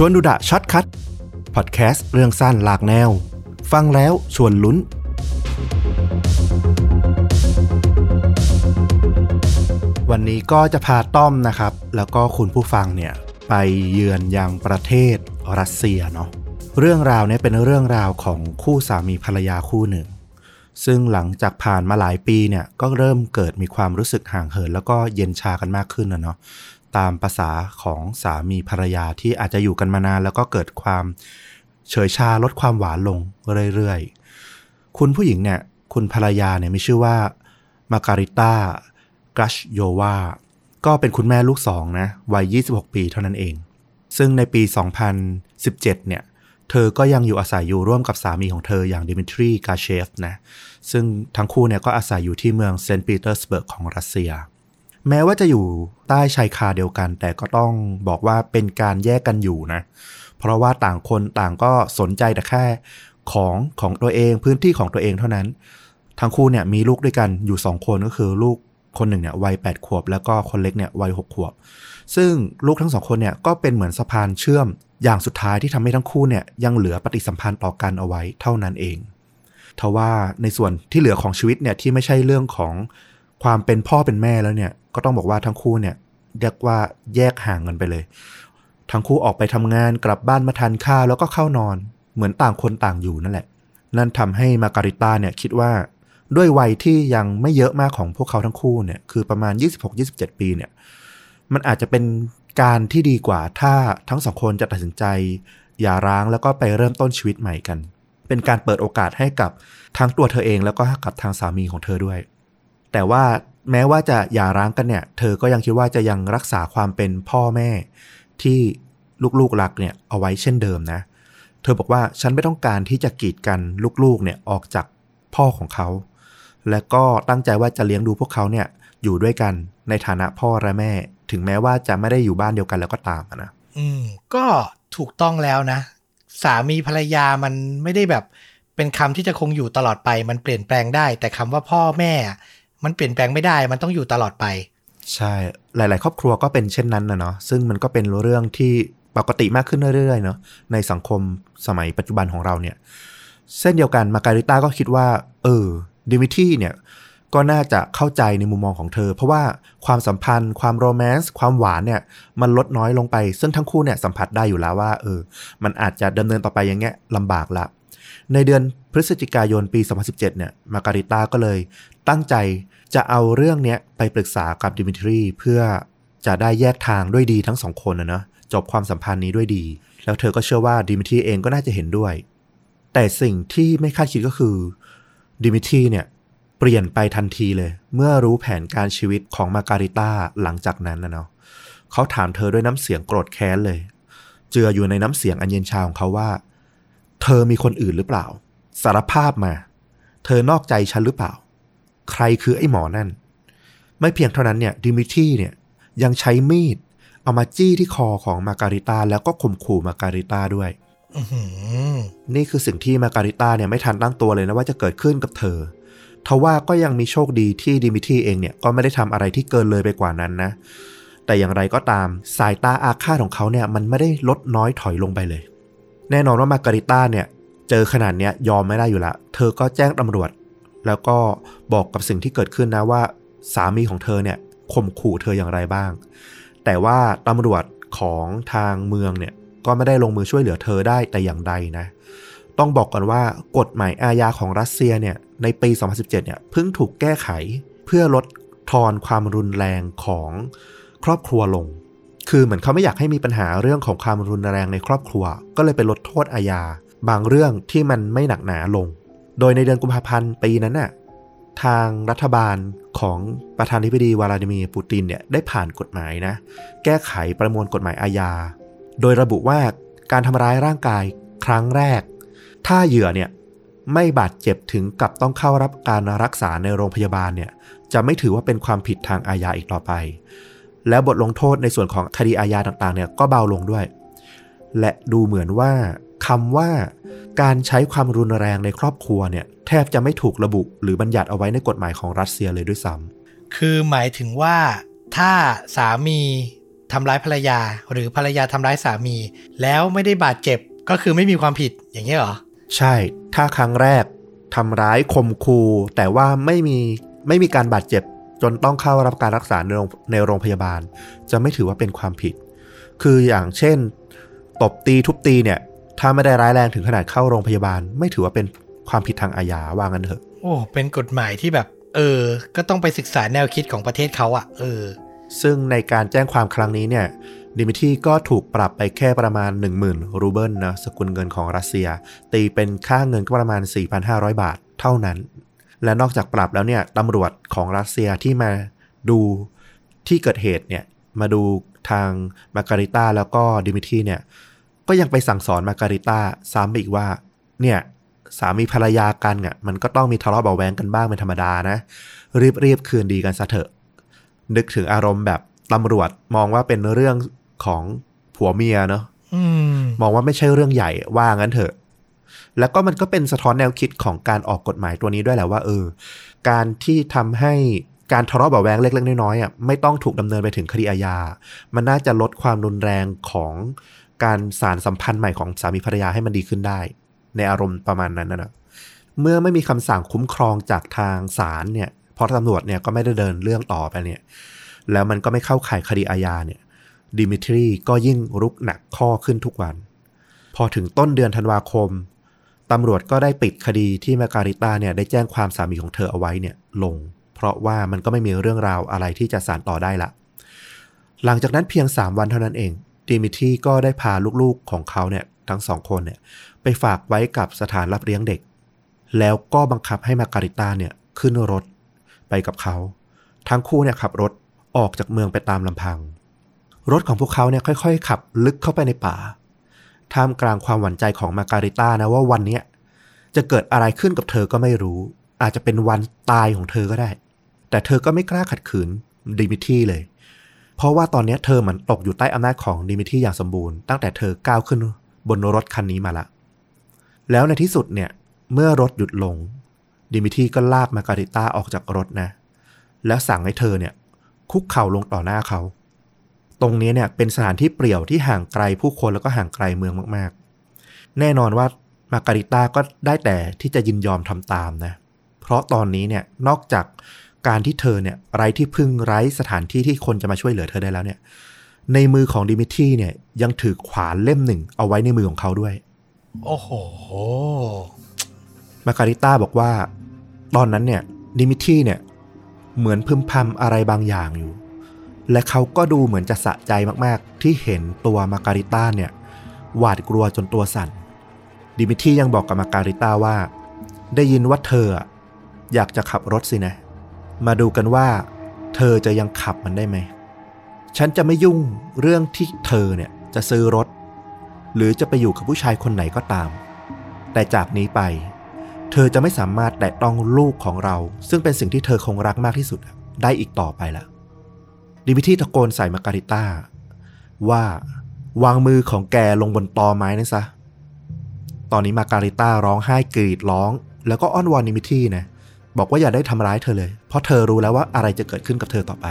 ชวนดูดะ Short Cut พอดแคสต์เรื่องสั้นหลากแนว ฟังแล้วชวนลุ้น วันนี้ก็จะพาต้อมนะครับ แล้วก็คุณผู้ฟังเนี่ย ไปเยือนยังประเทศรัสเซียเนาะเรื่องราวเนี้เป็นเรื่องราวของคู่สามีภรรยาคู่หนึ่ง ซึ่งหลังจากผ่านมาหลายปีเนี่ยก็เริ่มเกิดมีความรู้สึกห่างเหิน แล้วก็เย็นชากันมากขึ้นนะเนาะ ตามภาษาของสามีภรรยาที่อาจจะอยู่กันมานาน แล้วก็เกิดความเฉยชาลดความหวานลงเรื่อยๆ คุณผู้หญิงเนี่ย คุณภรรยาเนี่ยมีชื่อว่ามาร์การิต้ากราเชวาก็เป็นคุณแม่ลูกสองนะ วัย 26 ปีเท่านั้นเอง ซึ่งในปี 2017 เนี่ย เธอก็ยังอยู่อาศัยอยู่ร่วมกับสามีของเธออย่างดิมิทรี กราเชฟนะ ซึ่งทั้งคู่เนี่ยก็อาศัยอยู่ที่เมืองเซนต์ปีเตอร์สเบิร์กของรัสเซีย แม้ว่าจะอยู่ใต้ชายคาเดียวกัน แต่ก็ต้องบอกว่าเป็นการแยกกันอยู่นะ เพราะว่าต่างคนต่างก็สนใจแต่แค่ของของตัวเองพื้นที่ของตัวเองเท่านั้น ทั้งคู่เนี่ยมีลูกด้วยกันอยู่สองคนก็คือลูกคนหนึ่งเนี่ยวัยแปดขวบ แล้วก็คนเล็กเนี่ยวัยหกขวบ ซึ่งลูกทั้งสองคนเนี่ยก็เป็นเหมือนสะพานเชื่อมอย่างสุดท้ายที่ทำให้ทั้งคู่เนี่ยยังเหลือปฏิสัมพันธ์ต่อกันเอาไว้เท่านั้นเองทว่าในส่วนที่เหลือของชีวิตเนี่ยที่ไม่ใช่เรื่องของ ความเป็นพ่อเป็นแม่แล้วเนี่ยก็ต้องบอกว่าทั้งคู่เนี่ยเรียกว่าแยกห่างกันไปเลย ทั้งคู่ออกไปทำงานกลับบ้านมาทานข้าวแล้วก็เข้านอน เหมือนต่างคนต่างอยู่นั่นแหละ นั่นทำให้มาการิต้าเนี่ยคิดว่าด้วยวัยที่ยังไม่เยอะมากของพวกเขาทั้งคู่เนี่ยคือประมาณ 26-27 ปีเนี่ยมันอาจจะเป็นการที่ดีกว่าถ้าทั้งสองคนจะตัดสินใจอย่าร้างแล้วก็ไปเริ่มต้นชีวิตใหม่กัน เป็นการเปิดโอกาสให้กับทั้งตัวเธอเองแล้วก็กับทางสามีของเธอด้วย แต่ว่าแม้ว่าจะอย่าร้างกันเนี่ย เธอก็ยังคิดว่าจะยังรักษาความเป็นพ่อแม่ที่ลูกๆรักเนี่ยเอาไว้เช่นเดิมนะ เธอบอกว่าฉันไม่ต้องการที่จะกีดกันลูกๆเนี่ยออกจากพ่อของเขา และก็ตั้งใจว่าจะเลี้ยงดูพวกเขาเนี่ยอยู่ด้วยกันในฐานะพ่อและแม่ ถึงแม้ว่าจะไม่ได้อยู่บ้านเดียวกันแล้วก็ตามนะ อืม ก็ถูกต้องแล้วนะ สามีภรรยามันไม่ได้แบบเป็นคำที่จะคงอยู่ตลอดไป มันเปลี่ยนแปลงได้ แต่คำว่าพ่อแม่ มันเปลี่ยนแปลงไม่ได้ มันต้องอยู่ตลอดไป ใช่ หลาย ๆ ครอบครัวก็เป็นเช่นนั้นนะเนาะซึ่งมันก็เป็นเรื่องที่ปกติมากขึ้นเรื่อย ๆ เนาะในสังคมสมัยปัจจุบันของเราเนี่ย เส้นเดียวกันมาการิต้าก็คิดว่า เออดิมิที่เนี่ยก็น่าจะเข้าใจในมุมมองของเธอ เพราะว่าความสัมพันธ์ ความโรแมนต์ความหวานเนี่ย มันลดน้อยลงไป ซึ่งทั้งคู่เนี่ยสัมผัสได้อยู่แล้วว่า เออ มันอาจจะดำเนินต่อไปอย่างเงี้ยลำบากละ ในเดือนพฤศจิกายนปี 2017 เนี่ย มาการิต้าก็เลยตั้งใจจะเอาเรื่องเนี้ยไปปรึกษากับดิมิทรีเพื่อจะได้แยกทางด้วยดีทั้งสองคนนะเนาะจบความสัมพันธ์นี้ด้วยดี แล้วเธอก็เชื่อว่าดิมิทรีเองก็น่าจะเห็นด้วย แต่สิ่งที่ไม่คาดคิดก็คือดิมิทรีเนี่ยเปลี่ยนไปทันทีเลย เมื่อรู้แผนการชีวิตของมาการิต้าหลังจากนั้นนะเนาะเขาถามเธอด้วยน้ำเสียงโกรธแค้นเลย เจืออยู่ในน้ำเสียงอันเย็นชาของเขาว่า เธอมีคนอื่นหรือเปล่า สารภาพมา เธอนอกใจฉันหรือเปล่า ใครคือไอ้หมอนั่น ไม่เพียงเท่านั้นเนี่ยดิมิทรีเนี่ยยังใช้มีด เอามาจี้ที่คอของมาการิต้าแล้วก็ข่มขู่มาการิต้าด้วยอื้อหือนี่คือสิ่งที่มาการิต้าเนี่ยไม่ทันตั้งตัวเลยนะว่าจะเกิดขึ้นกับเธอทว่าก็ยังมีโชคดีที่ดิมิทรีเองเนี่ยก็ไม่ได้ทำอะไรที่เกินเลยไปกว่านั้นนะ แต่อย่างไรก็ตามสายตาอาฆาตของเขาเนี่ยมันไม่ได้ลดน้อยถอยลงไปเลย แน่นอนว่ามาการิต้าเนี่ย เจอขนาดเนี้ยยอมไม่ได้อยู่ละ เธอก็แจ้งตำรวจ แล้วก็บอกกับสิ่งที่เกิดขึ้นนะว่า สามีของเธอเนี่ยข่มขู่เธออย่างไรบ้าง แต่ว่าตำรวจของทางเมืองเนี่ยก็ไม่ได้ลงมือช่วยเหลือเธอได้แต่อย่างใดนะ ต้องบอกก่อนว่ากฎหมายอาญาของรัสเซียเนี่ยในปี 2017 เนี่ยเพิ่งถูกแก้ไขเพื่อลดทอนความรุนแรงของครอบครัวลง คือเหมือนเขาไม่อยากให้มีปัญหาเรื่องของความรุนแรงในครอบครัว ก็เลยไปลดโทษอาญา บางเรื่องที่มันไม่หนักหนาลง โดยในเดือนกุมภาพันธ์ปีนั้นน่ะทางรัฐบาลของประธานาธิบดีวลาดิมีร์ปูตินเนี่ยได้ผ่านกฎหมายนะ แก้ไขประมวลกฎหมายอาญา โดยระบุว่าการทำร้ายร่างกายครั้งแรก ถ้าเหยื่อเนี่ยไม่บาดเจ็บถึงกับต้องเข้ารับการรักษาในโรงพยาบาลเนี่ยจะไม่ถือว่าเป็นความผิดทางอาญาอีกต่อไป แล้วบทลงโทษในส่วนของคดีอาญาต่างๆเนี่ยก็เบาลงด้วย และดูเหมือนว่าคำว่าการใช้ความรุนแรงในครอบครัวเนี่ยแทบจะไม่ถูกระบุหรือบัญญัติเอาไว้ในกฎหมายของรัสเซียเลยด้วยซ้ำคือหมายถึงว่าถ้าสามีทำร้ายภรรยา หรือภรรยาทำร้ายสามี แล้วไม่ได้บาดเจ็บก็คือไม่มีความผิดอย่างเงี้ยเหรอ ใช่ ถ้าครั้งแรกทำร้ายข่มขู่แต่ว่าไม่มีไม่มีการบาดเจ็บ จนต้องเข้ารับการรักษาในโรงในโรงพยาบาล จะไม่ถือว่าเป็นความผิด คืออย่างเช่น ตบตีทุบตีเนี่ย ถ้าไม่ได้ร้ายแรงถึงขนาดเข้าโรงพยาบาล ไม่ถือว่าเป็นความผิดทางอาญาว่างั้นเถอะ โอ้เป็นกฎหมายที่แบบ เออ ก็ต้องไปศึกษาแนวคิดของประเทศเขาอะเออ ซึ่งในการแจ้งความครั้งนี้เนี่ยดิมิทรีก็ถูกปรับไปแค่ประมาณ 10,000 รูเบิลนะสกุลเงินของรัสเซีย ตีเป็นค่าเงินก็ประมาณ 4,500 บาทเท่านั้น และนอกจากปรับแล้วเนี่ยตำรวจของรัสเซียที่มาดูที่เกิดเหตุเนี่ยมาดูทางมาการิต้าแล้วก็ดิมิทรีเนี่ยก็ยังไปสั่งสอนมาการิต้าซ้ำอีกว่าเนี่ยสามีภรรยากันอะมันก็ต้องมีทะเลาะเบาะแวงกันบ้างเป็นธรรมดานะ รีบรีบคืนดีกันซะเถอะ นึกถึงอารมณ์แบบตำรวจมองว่าเป็นเรื่องของผัวเมียเนาะอืมมองว่าไม่ใช่เรื่องใหญ่ว่างั้นเถอะ แล้วก็มันก็เป็นสะท้อนแนวคิดของการออกกฎหมายตัวนี้ด้วยแหละว่าเออ การที่ทำให้การทะเลาะเบาแวงเล็กๆน้อยๆอะไม่ต้องถูกดำเนินไปถึงคดีอาญา มันน่าจะลดความรุนแรงของการสารสัมพันธ์ใหม่ของสามีภรรยาให้มันดีขึ้นได้ ในอารมณ์ประมาณนั้นนะเมื่อไม่มีคำสั่งคุ้มครองจากทางศาลเนี่ยเพราะตำรวจเนี่ยก็ไม่ได้เดินเรื่องต่อไปเนี่ย แล้วมันก็ไม่เข้าข่ายคดีอาญาเนี่ยดิมิทรีก็ยิ่งรุกหนักข้อขึ้นทุกวัน พอถึงต้นเดือนธันวาคม ตำรวจก็ได้ปิดคดีที่มาการิต้าเนี่ยได้แจ้งความสามีของเธอเอาไว้เนี่ยลง เพราะว่ามันก็ไม่มีเรื่องราวอะไรที่จะสานต่อได้ละ หลังจากนั้นเพียง 3 วันเท่านั้นเองดิมิทีก็ได้พาลูกๆของเขาเนี่ยทั้งสองคนเนี่ยไปฝากไว้กับสถานรับเลี้ยงเด็ก แล้วก็บังคับให้มาการิต้าเนี่ยขึ้นรถไปกับเขา ทั้งคู่เนี่ยขับรถออกจากเมืองไปตามลำพัง รถของพวกเขาเนี่ยค่อย ๆ ขับลึกเข้าไปในป่า ท่ามกลางความหวั่นใจของมาการิต้านะว่าวันเนี้จะเกิดอะไรขึ้นกับเธอก็ไม่รู้ อาจจะเป็นวันตายของเธอก็ได้ แต่เธอก็ไม่กล้าขัดขืนดิมิทีเลย เพราะว่าตอนนี้เธอเหมือนตกอยู่ใต้อำนาจของดิมิทีอย่างสมบูรณ์ตั้งแต่เธอก้าวขึ้นบนรถคันนี้มาละ แล้วในที่สุดเนี่ยเมื่อรถหยุดลง ดิมิทีก็ลากมาการิต้าออกจากรถนะ แล้วสั่งให้เธอเนี่ยคุกเข่าลงต่อหน้าเขา ตรงนี้เนี่ยเป็นสถานที่เปลี่ยวที่ห่างไกลผู้คนแล้วก็ห่างไกลเมืองมากๆ แน่นอนว่ามาการิต้าก็ได้แต่ที่จะยินยอมทำตามนะ เพราะตอนนี้เนี่ยนอกจากการที่เธอเนี่ยไร้ที่พึ่งไร้สถานที่ที่คนจะมาช่วยเหลือเธอได้แล้วเนี่ย ในมือของดิมิทรีเนี่ยยังถือขวานเล่มหนึ่งเอาไว้ในมือของเขาด้วย โอ้โห มาการิต้าบอกว่า ตอนนั้นเนี่ยดิมิทรีเนี่ยเหมือนพึมพำอะไรบางอย่างอยู่ และเขาก็ดูเหมือนจะสะใจมากๆ ที่เห็นตัวมาการิต้าเนี่ยหวาดกลัวจนตัวสั่น ดิมิทียังบอกกับมาการิต้าว่า ได้ยินว่าเธออยากจะขับรถสินะ มาดูกันว่า เธอจะยังขับมันได้ไหม ฉันจะไม่ยุ่งเรื่องที่เธอเนี่ยจะซื้อรถ หรือจะไปอยู่กับผู้ชายคนไหนก็ตาม แต่จากนี้ไป เธอจะไม่สามารถแตะต้องลูกของเรา ซึ่งเป็นสิ่งที่เธอคงรักมากที่สุดได้อีกต่อไปและ ดิมิทีตะโกนใส่มาการิต้า ว่าวางมือของแกลงบนตอไม้นั่นซะ ตอนนี้มาการิต้าร้องไห้กรีดร้อง แล้วก็อ้อนวอนดิมิทีนะบอกว่าอย่าได้ทำร้ายเธอเลย เพราะเธอรู้แล้วว่าอะไรจะเกิดขึ้นกับเธอต่อไป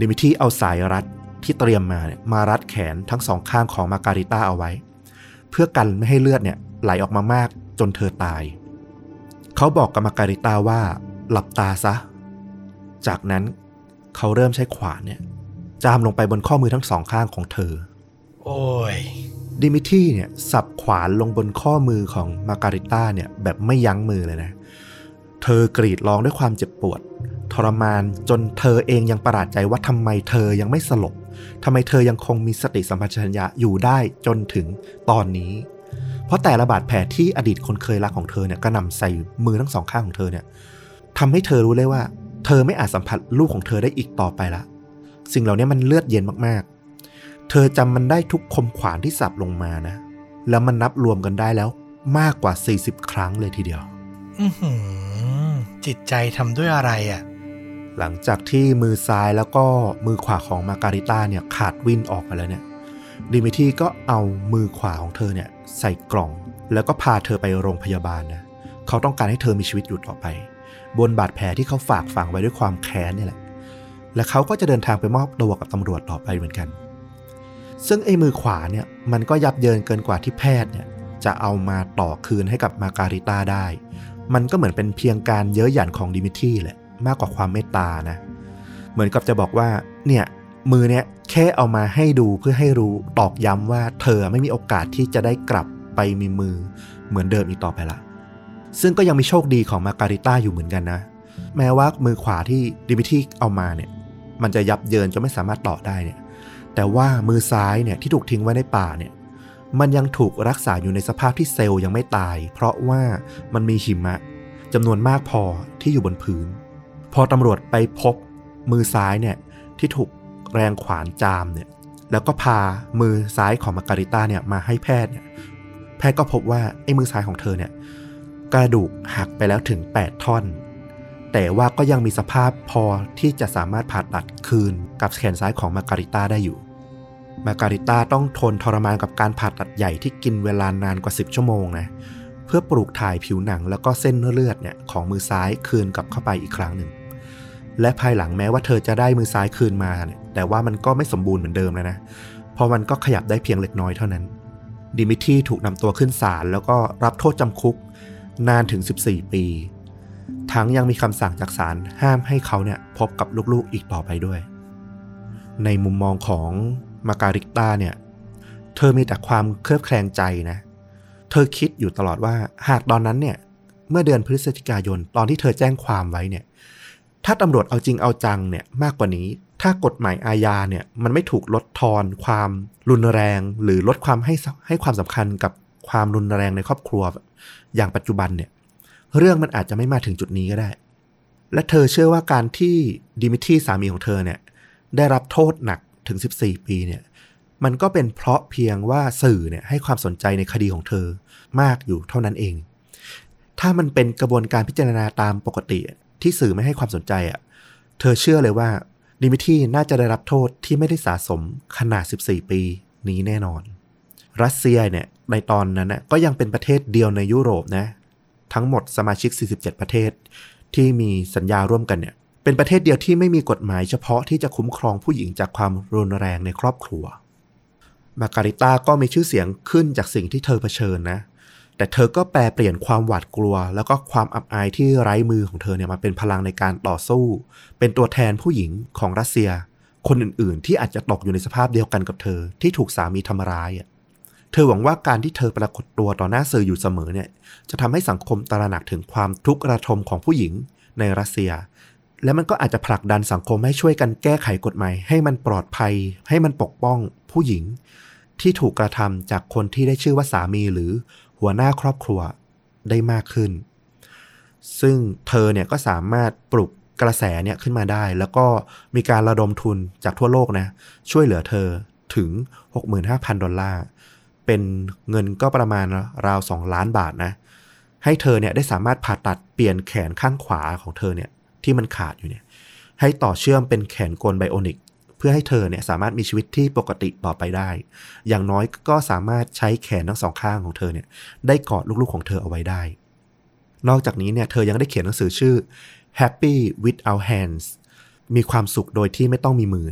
ดิมิทีเอาสายรัดที่เตรียมมาเนี่ยมารัดแขนทั้งสองข้างของมาการิต้าเอาไว้ เพื่อกันไม่ให้เลือดเนี่ยไหลออกมามากจนเธอตาย เขาบอกกับมาการิต้าว่าหลับตาซะ จากนั้น เขาเริ่มใช้ขวานเนี่ยจามลงไปบนข้อมือทั้งสองข้างของเธอ โอ้ย ดิมิทรีเนี่ยสับขวานลงบนข้อมือของมาการิต้าเนี่ยแบบไม่ยั้งมือเลยนะ เธอกรีดร้องด้วยความเจ็บปวด ทรมานจนเธอเองยังประหลาดใจว่าทำไมเธอยังไม่สลบทำไมเธอยังคงมีสติสัมปชัญญะอยู่ได้จนถึงตอนนี้ เพราะแต่ละบาดแผลที่อดีตคนเคยรักของเธอเนี่ยกระหน่ำใส่มือทั้งสองข้างของเธอเนี่ยทำให้เธอรู้เลยว่า เธอไม่อาจสัมผัสลูกของเธอได้อีกต่อไปละ สิ่งเหล่านี้มันเลือดเย็นมากๆ เธอจำมันได้ทุกคมขวานที่สับลงมานะ แล้วมันนับรวมกันได้แล้วมากกว่า 40 ครั้งเลยทีเดียวอือหือจิตใจทำด้วยอะไรอะ หลังจากที่มือซ้ายแล้วก็มือขวาของมาการิต้าเนี่ยขาดวินออกมาแล้วเนี่ยดิมิทรีก็เอามือขวาของเธอเนี่ยใส่กล่อง แล้วก็พาเธอไปโรงพยาบาลนะ เขาต้องการให้เธอมีชีวิตอยู่ต่อไป บนบาดแผลที่เขาฝากฝังไว้ด้วยความแค้นนี่แหละ และเขาก็จะเดินทางไปมอบตัวกับตำรวจต่อไปเหมือนกัน ซึ่งไอ้มือขวาเนี่ยมันก็ยับเยินเกินกว่าที่แพทย์เนี่ยจะเอามาต่อคืนให้กับมาการิต้าได้ มันก็เหมือนเป็นเพียงการเย้ยหยันของดิมิทรีแหละมากกว่าความเมตตานะ เหมือนกับจะบอกว่าเนี่ยมือเนี้ยแค่เอามาให้ดูเพื่อให้รู้ตอกย้ำว่าเธอไม่มีโอกาสที่จะได้กลับไปมีมือเหมือนเดิมอีกต่อไปละ ซึ่งก็ยังมีโชคดีของมาการิต้าอยู่เหมือนกันนะ แม้ว่ามือขวาที่ดิมิทีเอามาเนี่ย มันจะยับเยินจนไม่สามารถต่อได้เนี่ย แต่ว่ามือซ้ายเนี่ยที่ถูกทิ้งไว้ในป่าเนี่ย มันยังถูกรักษาอยู่ในสภาพที่เซลล์ยังไม่ตาย เพราะว่ามันมีหิมะจำนวนมากพอที่อยู่บนพื้น พอตำรวจไปพบมือซ้ายเนี่ยที่ถูกแรงขวานจามเนี่ยแล้วก็พามือซ้ายของมาการิต้าเนี่ยมาให้แพทย์เนี่ยแพทย์ก็พบว่าไอ้มือซ้ายของเธอเนี่ย กระดูกหักไปแล้วถึง 8 ท่อน แต่ว่าก็ยังมีสภาพพอที่จะสามารถผ่าตัดคืนกับแขนซ้ายของมาการิต้าได้อยู่ มาการิต้าต้องทนทรมานกับการผ่าตัดใหญ่ที่กินเวลานานกว่า 10 ชั่วโมงนะเพื่อปลูกถ่ายผิวหนังแล้วก็เส้นเลือดเนี่ยของมือซ้ายคืนกลับเข้าไปอีกครั้งหนึ่งและภายหลังแม้ว่าเธอจะได้มือซ้ายคืนมาเนี่ยแต่ว่ามันก็ไม่สมบูรณ์เหมือนเดิมแล้วนะเพราะมันก็ขยับได้เพียงเล็กน้อยเท่านั้น ดิมิทีถูกนำตัวขึ้นศาลแล้วก็รับโทษจำคุก นานถึง 14 ปี ทั้งยังมีคำสั่งจากศาลห้ามให้เขาเนี่ยพบกับลูกๆอีกต่อไปด้วย ในมุมมองของมาการิต้าเนี่ย เธอมีแต่ความเคลือบแคลงใจนะ เธอคิดอยู่ตลอดว่าหากตอนนั้นเนี่ย เมื่อเดือนพฤศจิกายนตอนที่เธอแจ้งความไว้เนี่ย ถ้าตำรวจเอาจริงเอาจังเนี่ยมากกว่านี้ ถ้ากฎหมายอาญาเนี่ยมันไม่ถูกลดทอนความรุนแรง หรือลดความให้ให้ความสำคัญกับ ความรุนแรงในครอบครัว อย่างปัจจุบันเนี่ย เรื่องมันอาจจะไม่มาถึงจุดนี้ก็ได้ และเธอเชื่อว่าการที่ดิมิทรีสามีของเธอเนี่ย ได้รับโทษหนักถึง 14 ปีเนี่ย มันก็เป็นเพราะเพียงว่าสื่อเนี่ยให้ความสนใจในคดีของเธอมากอยู่เท่านั้นเอง ถ้ามันเป็นกระบวนการพิจารณาตามปกติที่สื่อไม่ให้ความสนใจอะ เธอเชื่อเลยว่าดิมิทรีน่าจะได้รับโทษที่ไม่ได้สะสมขนาด 14 ปีนี้แน่นอน รัสเซียเนี่ย ในตอนนั้นน่ะก็ยังเป็นประเทศเดียวในยุโรปนะ ทั้งหมดสมาชิก 47 ประเทศ ที่มีสัญญาร่วมกันเนี่ย เป็นประเทศเดียวที่ไม่มีกฎหมายเฉพาะที่จะคุ้มครองผู้หญิงจากความรุนแรงในครอบครัว มาการิต้าก็มีชื่อเสียงขึ้นจากสิ่งที่เธอเผชิญนะ แต่เธอก็แปลเปลี่ยนความหวาดกลัว แล้วก็ความอับอายที่ไร้มือของเธอเนี่ยมาเป็นพลังในการต่อสู้ เป็นตัวแทนผู้หญิงของรัสเซีย คนอื่นๆ ที่อาจจะตกอยู่ในสภาพเดียวกันกับเธอที่ถูกสามีทำร้ายอะ เธอหวังว่าการที่เธอปรากฏตัวต่อหน้าสื่ออยู่เสมอเนี่ย จะทำให้สังคมตระหนักถึงความทุกข์ระทมของผู้หญิงในรัสเซีย และมันก็อาจจะผลักดันสังคมให้ช่วยกันแก้ไขกฎหมาย ให้มันปลอดภัย ให้มันปกป้องผู้หญิง ที่ถูกกระทำจากคนที่ได้ชื่อว่าสามีหรือหัวหน้าครอบครัวได้มากขึ้น ซึ่งเธอเนี่ยก็สามารถปลุกกระแสเนี่ยขึ้นมาได้ แล้วก็มีการระดมทุนจากทั่วโลกนะ ช่วยเหลือเธอถึง 65,000 ดอลลาร์ เป็นเงินก็ประมาณราว 2 ล้านบาทนะ ให้เธอเนี่ยได้สามารถผ่าตัดเปลี่ยนแขนข้างขวาของเธอเนี่ยที่มันขาดอยู่เนี่ยให้ต่อเชื่อมเป็นแขนกลไบโอนิก เพื่อให้เธอเนี่ยสามารถมีชีวิตที่ปกติต่อไปได้ อย่างน้อยก็สามารถใช้แขนทั้งสองข้างของเธอเนี่ยได้กอดลูกๆของเธอเอาไว้ได้ นอกจากนี้เนี่ยเธอยังได้เขียนหนังสือชื่อ Happy Without Hands มีความสุขโดยที่ไม่ต้องมีมือ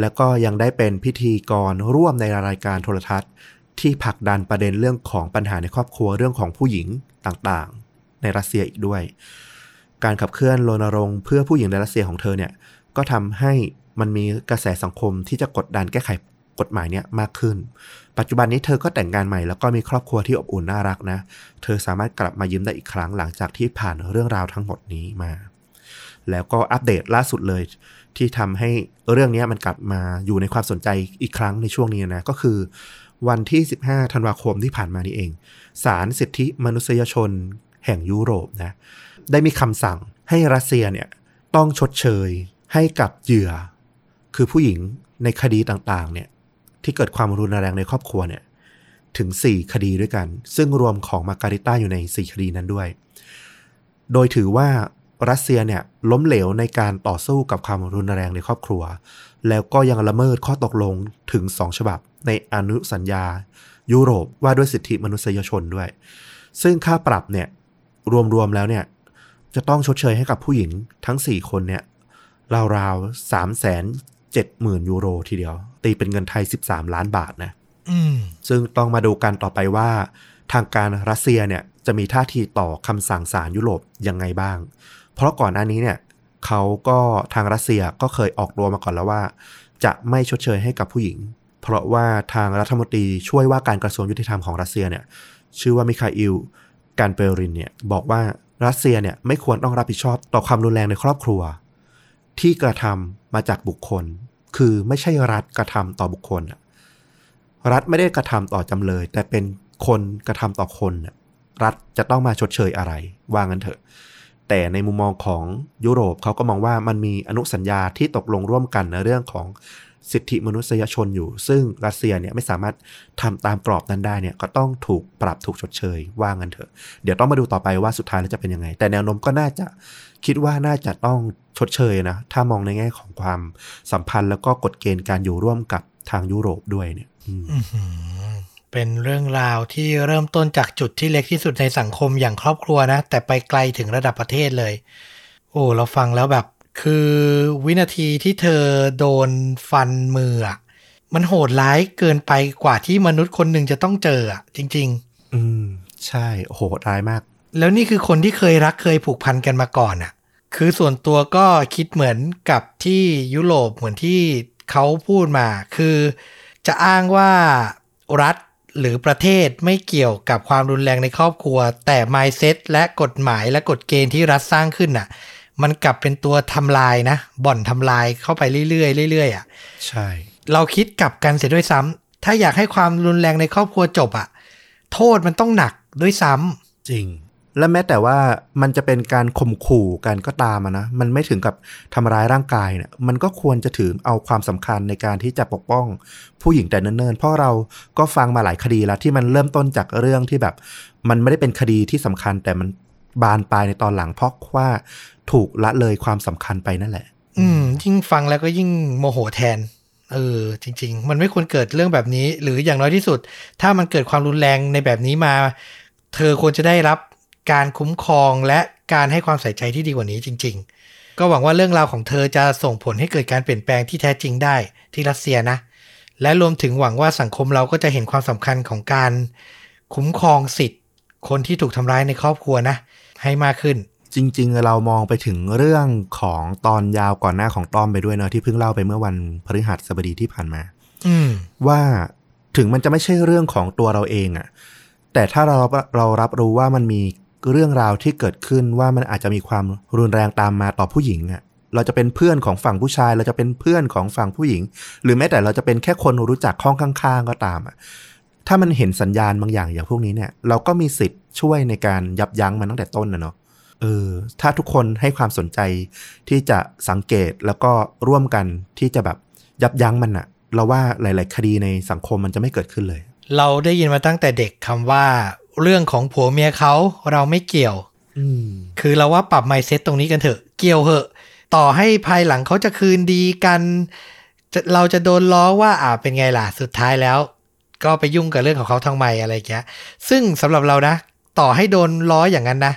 แล้วก็ยังได้เป็นพิธีกรร่วมในรายการโทรทัศน์ ที่ผลักดันประเด็นเรื่องของปัญหาในครอบครัวเรื่องของผู้หญิงต่างๆ ในรัสเซียอีกด้วย การขับเคลื่อนรณรงค์เพื่อผู้หญิงในรัสเซียของเธอเนี่ยก็ทำให้มันมีกระแสสังคมที่จะกดดันแก้ไขกฎหมายเนี่ยมากขึ้น ปัจจุบันนี้เธอก็แต่งงานใหม่แล้วก็มีครอบครัวที่อบอุ่นน่ารักนะ เธอสามารถกลับมายิ้มได้อีกครั้งหลังจากที่ผ่านเรื่องราวทั้งหมดนี้มา แล้วก็อัปเดตล่าสุดเลย ที่ทำให้เรื่องนี้มันกลับมาอยู่ในความสนใจอีกครั้งในช่วงนี้นะ ก็คือ วันที่ 15 ธันวาคมที่ผ่านมานี้เองศาลสิทธิมนุษยชนแห่งยุโรปนะได้มีคำสั่งให้รัสเซียเนี่ยต้องชดเชยให้กับเหยื่อ คือผู้หญิงในคดีต่างๆเนี่ยที่เกิดความรุนแรงในครอบครัวเนี่ยถึง 4 คดีด้วยกัน ซึ่งรวมของมาการิต้าอยู่ใน 4 คดีนั้นด้วย โดยถือว่ารัสเซียเนี่ยล้มเหลวในการต่อสู้กับความรุนแรงในครอบครัว แล้วก็ยังละเมิดข้อตกลงถึง 2 ฉบับ ในอนุสัญญา ยุโรปว่าด้วยสิทธิมนุษยชนด้วย ซึ่งค่าปรับเนี่ยรวมๆแล้วเนี่ยจะต้องชดเชยให้กับผู้หญิงทั้ง 4 คนเนี่ยราวๆสามแสนเจ็ดหมื่นยูโรทีเดียวตตีเป็นเงินไทย 13 ล้านบาทนะอืมซึ่งต้องมาดูกันต่อไปว่า ทางการรัสเซียเนี่ยจะมีท่าทีต่อคำสั่งศาลยุโรปยังไงบ้าง เพราะก่อนหน้านี้เนี่ยเขาก็ทางรัสเซียก็เคยออกตัวมาก่อนแล้วว่า จะไม่ชดเชยให้กับผู้หญิง เพราะว่าทางรัฐมนตรีช่วยว่าการกระทรวงยุติธรรมของรัสเซียเนี่ยชื่อว่ามิคาอิลการเปรินเนี่ยบอกว่ารัสเซียเนี่ยไม่ควรต้องรับผิดชอบต่อความรุนแรงในครอบครัว ที่กระทำมาจากบุคคล คือไม่ใช่รัฐกระทำต่อบุคคล รัฐไม่ได้กระทำต่อจำเลย แต่เป็นคนกระทำต่อคน รัฐจะต้องมาชดเชยอะไร ว่างั้นเถอะ แต่ในมุมมองของยุโรปเขาก็มองว่ามันมีอนุสัญญาที่ตกลงร่วมกันในเรื่องของ สิทธิมนุษยชนอยู่ ซึ่งรัสเซียเนี่ยไม่สามารถทำตามกรอบนั้นได้เนี่ยก็ต้องถูกปรับถูกชดเชยว่างันเถอะ เดี๋ยวต้องมาดูต่อไปว่าสุดท้ายแล้วจะเป็นยังไง แต่แนวโน้มก็น่าจะคิดว่าน่าจะต้องชดเชยนะ ถ้ามองในแง่ของความสัมพันธ์แล้วก็กฎเกณฑ์การอยู่ร่วมกับทางยุโรปด้วยเนี่ยเป็นเรื่องราวที่เริ่มต้นจากจุดที่เล็กที่สุดในสังคมอย่างครอบครัวนะ แต่ไปไกลถึงระดับประเทศเลย โอ้เราฟังแล้วแบบ คือวินาทีที่เธอโดนฟันมืออะมันโหดร้ายเกินไปกว่าที่มนุษย์คนหนึ่งจะต้องเจออะจริงอืม ใช่โหดร้ายมากๆแล้วนี่คือคนที่เคยรักเคยผูกพันกันมาก่อนอะคือส่วนตัวก็คิดเหมือนกับที่ยุโรปเหมือนที่เขาพูดมา คือจะอ้างว่ารัฐหรือประเทศไม่เกี่ยวกับความรุนแรงในครอบครัว แต่ mindset และกฎหมายและกฎเกณฑ์ที่รัฐสร้างขึ้นน่ะ มันกลับเป็นตัวทำลายนะ บ่อนทำลายเข้าไปเรื่อยๆเรื่อยๆอะใช่ เราคิดกลับกันเสียด้วยซ้ำถ้าอยากให้ความรุนแรงในครอบครัวจบอะโทษมันต้องหนักด้วยซ้ำจริง และแม้แต่ว่ามันจะเป็นการข่มขู่กันก็ตามอะนะ มันไม่ถึงกับทำร้ายร่างกายเนี่ยมันก็ควรจะถือเอาความสำคัญในการที่จะปกป้อง ผู้หญิงแต่เนิ่นๆเพราะเราก็ฟังมาหลายคดีแล้วที่มันเริ่มต้นจากเรื่องที่แบบ มันไม่ได้เป็นคดีที่สำคัญแต่มัน บานปลายในตอนหลังเพราะว่าถูกละเลยความสำคัญไปนั่นแหละ อืมยิ่งฟังแล้วก็ยิ่งโมโหแทน เออ จริง ๆ มันไม่ควรเกิดเรื่องแบบนี้ หรืออย่างน้อยที่สุด ถ้ามันเกิดความรุนแรงในแบบนี้มา เธอควรจะได้รับการคุ้มครองและการให้ความใส่ใจที่ดีกว่านี้จริง ๆ ก็หวังว่าเรื่องราวของเธอจะส่งผลให้เกิดการเปลี่ยนแปลงที่แท้จริงได้ที่รัสเซียนะ และรวมถึงหวังว่าสังคมเราก็จะเห็นความสำคัญของการคุ้มครองสิทธิ์ คนที่ถูกทำร้ายในครอบครัวนะ ให้มากขึ้น จริง ๆ เรามองไปถึงเรื่องของตอนยาวก่อนหน้าของต้อมไปด้วยเนอะที่เพิ่งเล่าไปเมื่อวันพฤหัสบดีที่ผ่านมา อืมว่าถึงมันจะไม่ใช่เรื่องของตัวเราเองอะแต่ถ้าเราเรารับรู้ว่ามันมีเรื่องราวที่เกิดขึ้นว่ามันอาจจะมีความรุนแรงตามมาต่อผู้หญิงอะเราจะเป็นเพื่อนของฝั่งผู้ชาย เราจะเป็นเพื่อนของฝั่งผู้หญิง หรือแม้แต่เราจะเป็นแค่คนรู้จักห้องข้าง ๆ ก็ตามอะ ถ้ามันเห็นสัญญาณบางอย่างอย่างพวกนี้เนี่ย เราก็มีสิทธิ์ช่วยในการยับยั้งมันตั้งแต่ต้นนะเนาะเออถ้าทุกคนให้ความสนใจที่จะสังเกตแล้วก็ร่วมกันที่จะแบบยับยั้งมันอะเราว่าหลาย ๆ คดีในสังคมมันจะไม่เกิดขึ้นเลย เราได้ยินมาตั้งแต่เด็กคำว่า เรื่องของผัวเมียเขาเราไม่เกี่ยวอืมคือเราว่าปรับไมเซ็ตตรงนี้กันเถอะเกี่ยวเหอะ ต่อให้ภายหลังเขาจะคืนดีกันจะเราจะโดนล้อว่าอ่าเป็นไงล่ะสุดท้ายแล้ว ก็ไปยุ่งกับเรื่องของเขาทางไมอะไรอย่างเงี้ย ซึ่งสำหรับเรานะ ต่อให้โดนล้ออย่างนั้นนะ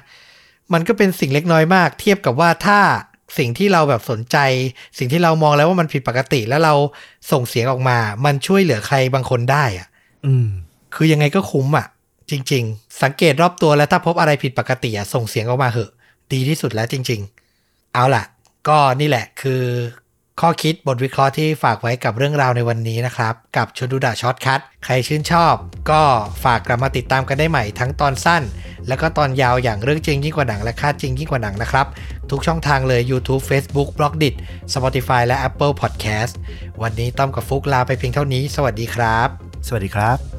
มันก็เป็นสิ่งเล็กน้อยมาก เทียบกับว่าถ้าสิ่งที่เราแบบสนใจ สิ่งที่เรามองแล้วว่ามันผิดปกติแล้วเราส่งเสียงออกมา มันช่วยเหลือใครบางคนได้อะอืม คือยังไงก็คุ้มอะ จริง ๆ สังเกตรอบตัวแล้วถ้าพบอะไรผิดปกติอะส่งเสียงออกมาเหอะ ดีที่สุดแล้วจริง ๆ เอาล่ะ ก็นี่แหละคือ ข้อคิดบทวิเคราะห์ที่ฝากไว้กับเรื่องราวในวันนี้นะครับ กับชวนดูดะ Short Cutใครชื่นชอบ ก็ฝากกลับมาติดตามกันได้ใหม่ทั้งตอนสั้น แล้วก็ตอนยาวอย่างเรื่องจริงยิ่งกว่าหนังและค่าจริงยิ่งกว่าหนังนะครับ ทุกช่องทางเลย YouTube Facebook b l o g d i t Spotify และ Apple Podcast วันนี้ต้อมกับฟุกลาไปเพียงเท่านี้ สวัสดีครับ สวัสดีครับ